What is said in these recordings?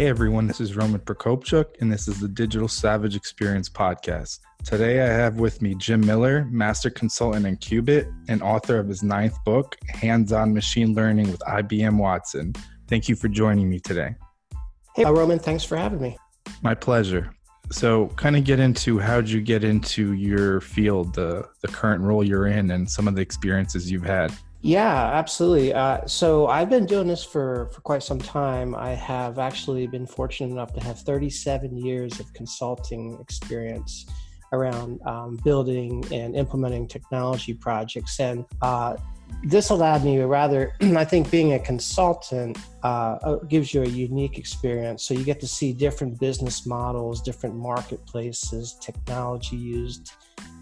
Hey everyone, this is Roman Prokopchuk, and this is the Digital Savage Experience podcast. Today I have with me Jim Miller, master consultant in QueBIT and author of his ninth book, Hands on Machine Learning with IBM Watson. Thank you for joining me today. Hey, Roman, thanks for having me. My pleasure. So, kind of get into how'd you get into your field, the, the current role you're in, and some of the experiences you've had? Yeah, absolutely. Uh, so I've been doing this for, for quite some time. I have actually been fortunate enough to have 37 years of consulting experience around um, building and implementing technology projects. And uh, this allowed me, rather, I think being a consultant uh, uh, gives you a unique experience. So you get to see different business models, different marketplaces, technology used,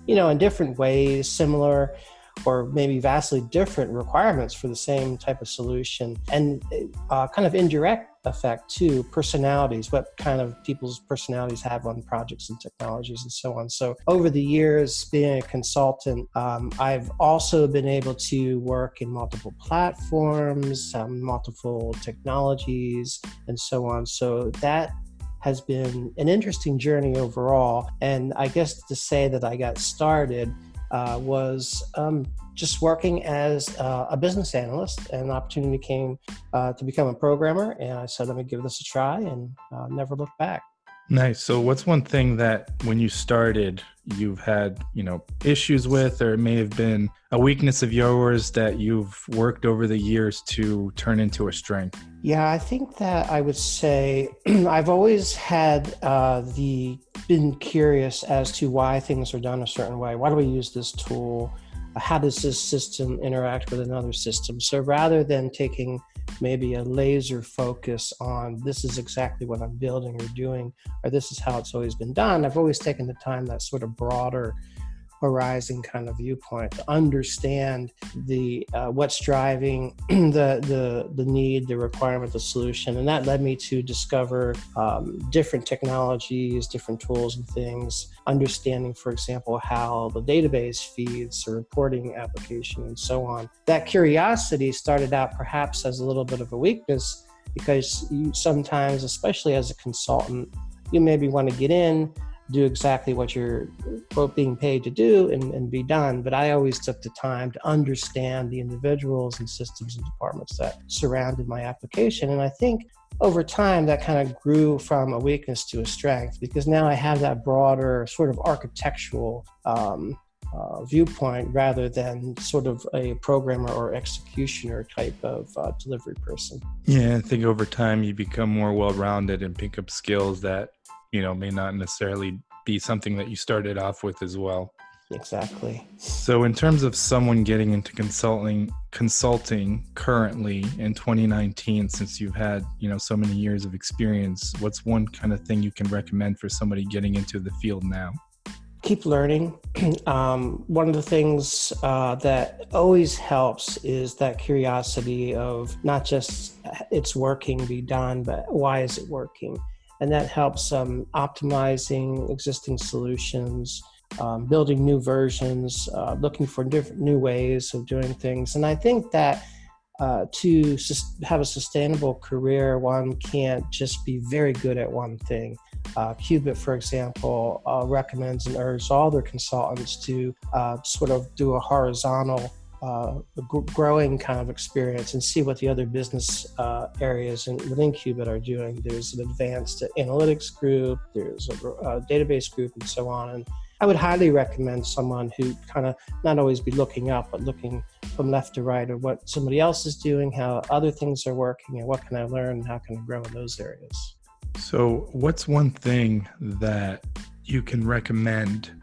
you know, in different ways, similar or maybe vastly different requirements for the same type of solution and uh, kind of indirect effect to personalities what kind of people's personalities have on projects and technologies and so on. So over the years being a consultant um, i've also been able to work in multiple platforms um, multiple technologies and so on. So that has been an interesting journey overall. And i guess to say that i got started uh, was um, just working as uh, a business analyst, and an opportunity came uh, to become a programmer. And I said, let me give this a try, and uh, never look back. Nice. So, what's one thing that when you started, you've had, you know, issues with, or it may have been a weakness of yours that you've worked over the years to turn into a strength? Yeah, I think that I would say I've always had uh, the been curious as to why things are done a certain way. Why do we use this tool? How does this system interact with another system? So rather than taking maybe a laser focus on this is exactly what I'm building or doing, or this is how it's always been done. I've always taken the time that sort of broader horizon kind of viewpoint to understand the uh, what's driving the, the the need the requirement the solution. And that led me to discover um, different technologies different tools and things understanding for example how the database feeds the reporting application and so on. That curiosity started out perhaps as a little bit of a weakness because you sometimes especially as a consultant you maybe want to get in do exactly what you're quote being paid to do and, and be done. But I always took the time to understand the individuals and systems and departments that surrounded my application. And I think over time that kind of grew from a weakness to a strength because now I have that broader sort of architectural um, uh, viewpoint rather than sort of a programmer or executioner type of uh, delivery person. Yeah, I think over time you become more well rounded and pick up skills that you know may not necessarily be something that you started off with as well. Exactly. So in terms of someone getting into consulting consulting currently in 2019 since you've had you know so many years of experience what's one kind of thing you can recommend for somebody getting into the field now? Keep learning. Um, one of the things uh, that always helps is that curiosity of not just it's working be done but why is it working and that helps um, optimizing existing solutions, um, building new versions, uh, looking for different new ways of doing things. And I think that uh, to sus- have a sustainable career, one can't just be very good at one thing. Uh, QueBIT, for example, uh, recommends and urges all their consultants to uh, sort of do a horizontal uh, growing kind of experience and see what the other business uh, areas in, within QueBIT are doing. There's an advanced analytics group, there's a, a database group, and so on. And I would highly recommend someone who kind of not always be looking up, but looking from left to right of what somebody else is doing, how other things are working, and what can I learn, and how can I grow in those areas. So, what's one thing that you can recommend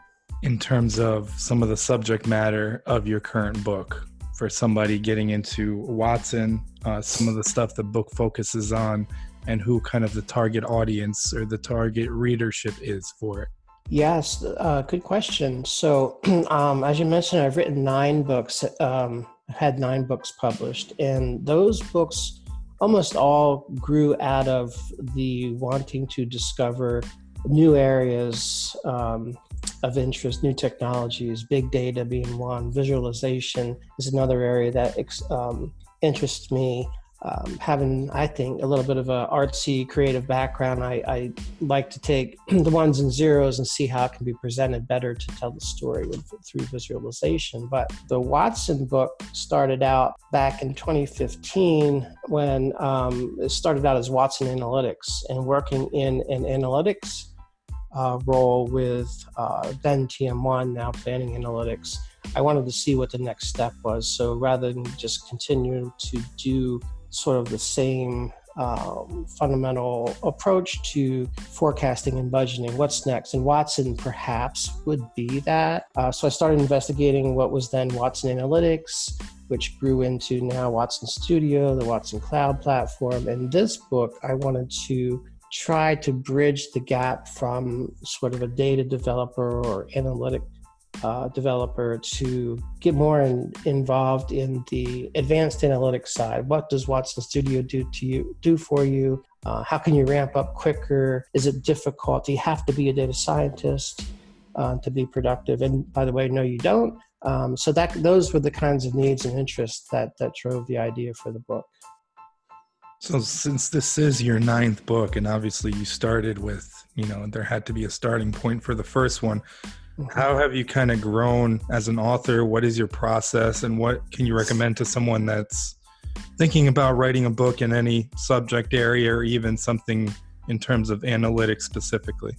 in terms of some of the subject matter of your current book? for somebody getting into Watson, uh, some of the stuff the book focuses on, and who kind of the target audience or the target readership is for it? Yes, uh, good question. So, um, as you mentioned, I've written nine books. Um, I've had nine books published, and those books almost all grew out of the wanting to discover new areas um, of interest, new technologies, big data being one, visualization is another area that um, interests me um, having, I think, a little bit of a artsy, creative background, I, I, like to take the ones and zeros and see how it can be presented better to tell the story with, through visualization. But the Watson book started out back in 2015 when um, it started out as Watson Analytics and working in an analytics uh, role with uh, then TM1, now Planning Analytics. I wanted to see what the next step was. So rather than just continue to do sort of the same um, fundamental approach to forecasting and budgeting. What's next? And Watson perhaps would be that. Uh, so I started investigating what was then Watson Analytics, which grew into now Watson Studio, the Watson Cloud platform. And this book, I wanted to try to bridge the gap from sort of a data developer or analytic uh, developer to get more in, involved in the advanced analytics side. What does Watson Studio do to you? Do for you? Uh, how can you ramp up quicker? Is it difficult? Do you have to be a data scientist uh, to be productive? And by the way, no, you don't. Um, so that those were the kinds of needs and interests that that drove the idea for the book. So since this is your ninth book, and obviously you started with, you know, there had to be a starting point for the first one mm-hmm. how have you kind of grown as an author? What is your process, and what can you recommend to someone that's thinking about writing a book in any subject area or even something in terms of analytics specifically?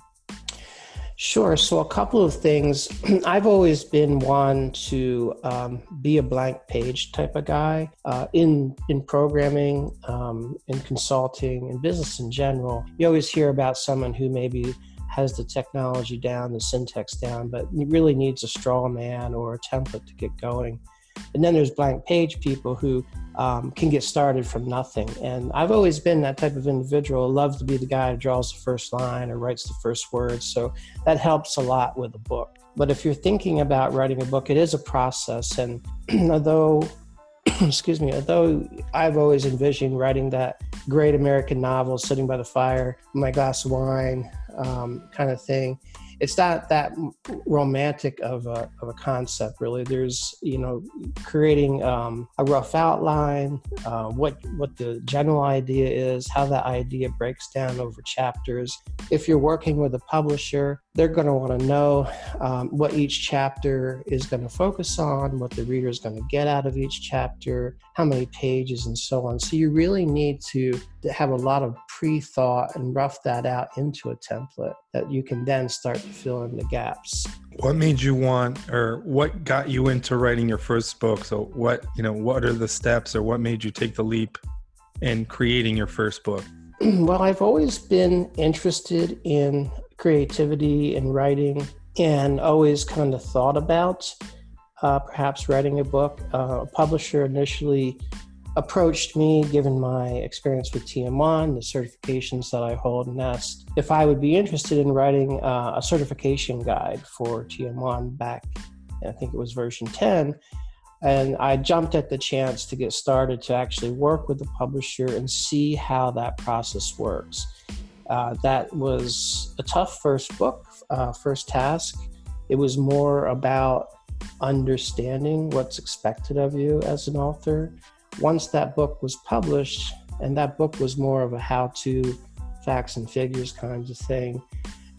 Sure. So, a couple of things. I've always been one to um, be a blank page type of guy uh, in in programming, um, in consulting, in business in general. You always hear about someone who maybe has the technology down, the syntax down, but really needs a straw man or a template to get going. And then there's blank page people who um, can get started from nothing. And I've always been that type of individual. Love to be the guy who draws the first line or writes the first word. So that helps a lot with a book. But if you're thinking about writing a book, it is a process. And although, excuse me, although I've always envisioned writing that great American novel, sitting by the fire, my glass of wine, um, kind of thing. It's not that romantic of a, of a concept, really. There's, you know, creating um, a rough outline, uh, what what the general idea is, how that idea breaks down over chapters. If you're working with a publisher, they're going to want to know um, what each chapter is going to focus on, what the reader is going to get out of each chapter, how many pages, and so on. So you really need to have a lot of pre thought and rough that out into a template that you can then start to fill in the gaps. What made you want, or what got you into writing your first book? So, what, you know, what are the steps, or what made you take the leap in creating your first book? well, I've always been interested in creativity and writing and always kind of thought about uh, perhaps writing a book. Uh, a publisher initially approached me, given my experience with TM1, the certifications that I hold, and asked if I would be interested in writing uh, a certification guide for TM1 back, I think it was version 10. And I jumped at the chance to get started to actually work with the publisher and see how that process works. Uh, that was a tough first book, uh, first task. It was more about understanding what's expected of you as an author. Once that book was published, and that book was more of a how to facts and figures kind of thing,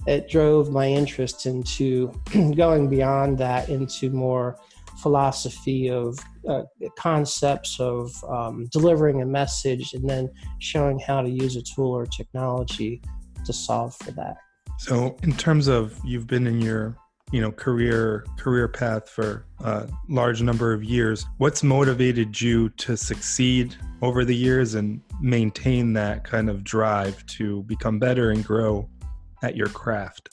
it drove my interest into going beyond that into more philosophy of uh, concepts of um, delivering a message and then showing how to use a tool or technology to solve for that. So, in terms of you've been in your you know career career path for a large number of years what's motivated you to succeed over the years and maintain that kind of drive to become better and grow at your craft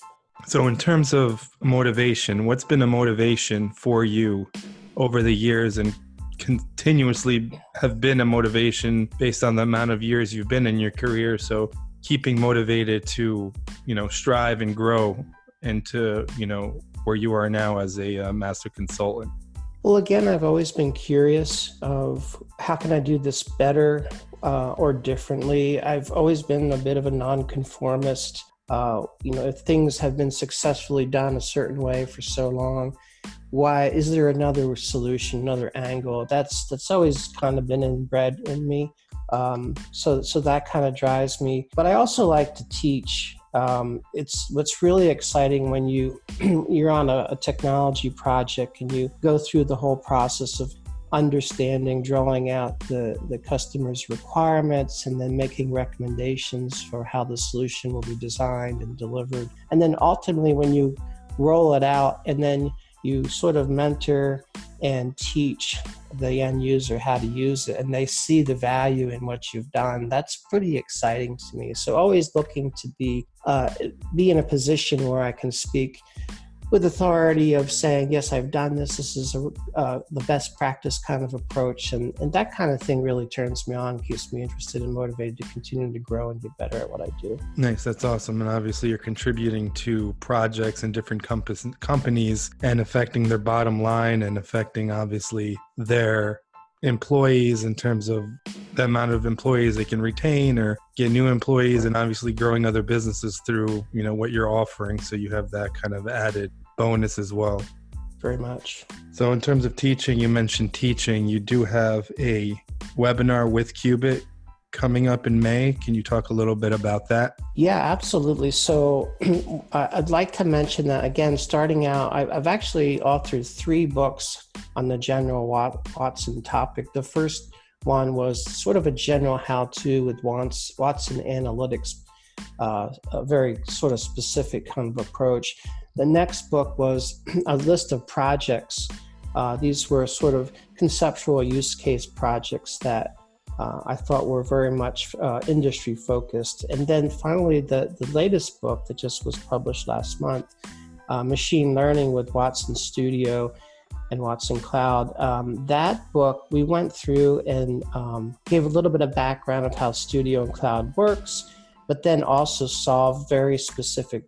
so, in terms of motivation, what's been a motivation for you over the years and continuously have been a motivation based on the amount of years you've been in your career. So keeping motivated to, you know, strive and grow and to, you know, where you are now as a uh, master consultant. Well, again, I've always been curious of how can I do this better uh, or differently. I've always been a bit of a nonconformist. Uh, you know, if things have been successfully done a certain way for so long, why is there another solution, another angle? That's that's always kind of been inbred in me. Um, so so that kind of drives me. But I also like to teach. Um, it's what's really exciting when you you're on a, a technology project and you go through the whole process of understanding, drawing out the, the customer's requirements, and then making recommendations for how the solution will be designed and delivered. And then ultimately, when you roll it out and then you sort of mentor and teach the end user how to use it and they see the value in what you've done that's pretty exciting to me so always looking to be uh, be in a position where i can speak with authority of saying, yes, I've done this. This is a, uh, the best practice kind of approach. And, and that kind of thing really turns me on, keeps me interested and motivated to continue to grow and get better at what I do. Nice. That's awesome. And obviously, you're contributing to projects and different compass, companies and affecting their bottom line and affecting, obviously, their employees in terms of the amount of employees they can retain or get new employees and obviously growing other businesses through you know what you're offering so you have that kind of added bonus as well very much so in terms of teaching you mentioned teaching you do have a webinar with QueBIT coming up in May. Can you talk a little bit about that? Yeah, absolutely. So I'd like to mention that again, starting out, I've actually authored three books on the general Watson topic. The first one was sort of a general how to with Watson Analytics, uh, a very sort of specific kind of approach. The next book was a list of projects. Uh, these were sort of conceptual use case projects that uh, I thought were very much uh, industry focused. And then finally, the, the latest book that just was published last month, uh, Machine Learning with Watson Studio and Watson Cloud. Um, that book, we went through and um, gave a little bit of background of how Studio and Cloud works, but then also solve very specific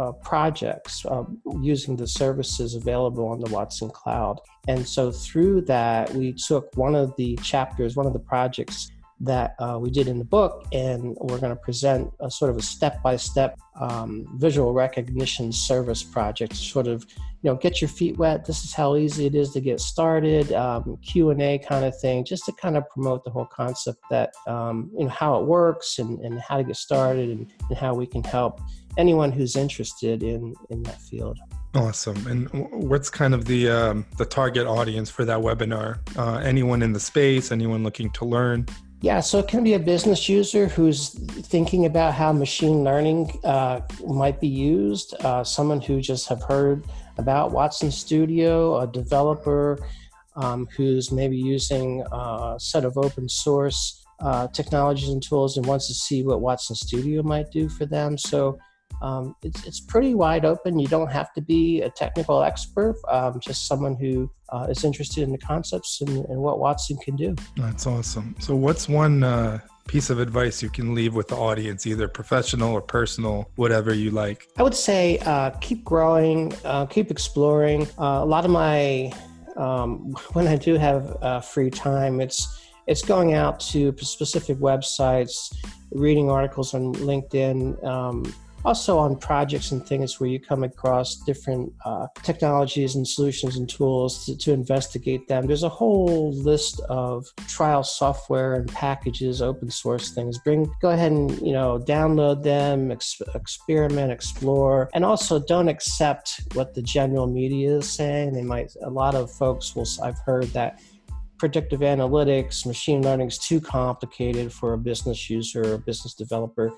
uh, projects uh, using the services available on the Watson Cloud. And so through that, we took one of the chapters, one of the projects that uh, we did in the book, and we're going to present a sort of a step-by-step um, visual recognition service project. Sort of, you know, get your feet wet. This is how easy it is to get started. Um, Q and A kind of thing, just to kind of promote the whole concept that um, you know how it works and, and how to get started and, and how we can help anyone who's interested in in that field. Awesome. And what's kind of the um, the target audience for that webinar? Uh, anyone in the space? Anyone looking to learn? Yeah, so it can be a business user who's thinking about how machine learning uh, might be used. Uh, someone who just have heard about Watson Studio, a developer um, who's maybe using uh, a set of open source uh, technologies and tools and wants to see what Watson Studio might do for them. So um, it's, it's pretty wide open. You don't have to be a technical expert, um, just someone who uh, is interested in the concepts and, and, what Watson can do. That's awesome. So, what's one uh, piece of advice you can leave with the audience, either professional or personal, whatever you like? I would say uh, keep growing, uh, keep exploring. Uh, a lot of my, um, when I do have uh, free time, it's it's going out to specific websites, reading articles on LinkedIn, um, also on projects and things where you come across different uh, technologies and solutions and tools to, to, investigate them. There's a whole list of trial software and packages open source things. Bring go ahead and you know download them ex- experiment explore and also don't accept what the general media is saying. They might a lot of folks will i've heard that predictive analytics machine learning is too complicated for a business user or a business developer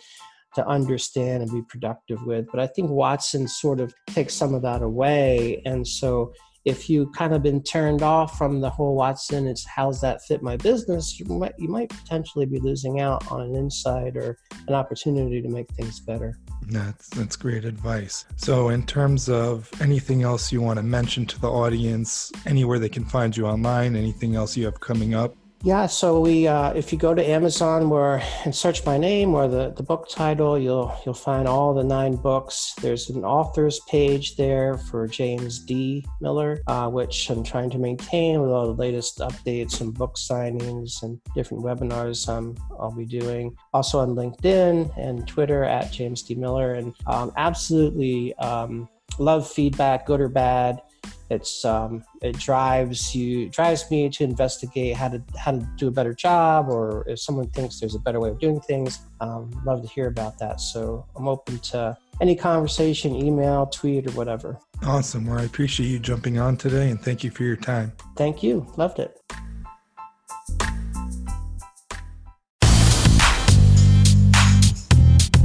to understand and be productive with. But I think Watson sort of takes some of that away. And so if you kind of been turned off from the whole Watson, it's how's that fit my business? You might you might potentially be losing out on an insight or an opportunity to make things better. That's that's great advice. So, in terms of anything else you want to mention to the audience, anywhere they can find you online, anything else you have coming up? Yeah, so we uh, if you go to Amazon where and search my name or the, the book title, you'll you'll find all the nine books. There's an authors page there for James D. Miller, uh, which I'm trying to maintain with all the latest updates and book signings and different webinars um, I'll be doing. Also on LinkedIn and Twitter at James D. Miller, and um, absolutely um, love feedback, good or bad it's um, it drives you drives me to investigate how to how to do a better job or if someone thinks there's a better way of doing things um, love to hear about that. So i'm open to any conversation email tweet or whatever. Awesome. Well i appreciate you jumping on today and thank you for your time. Thank you. Loved it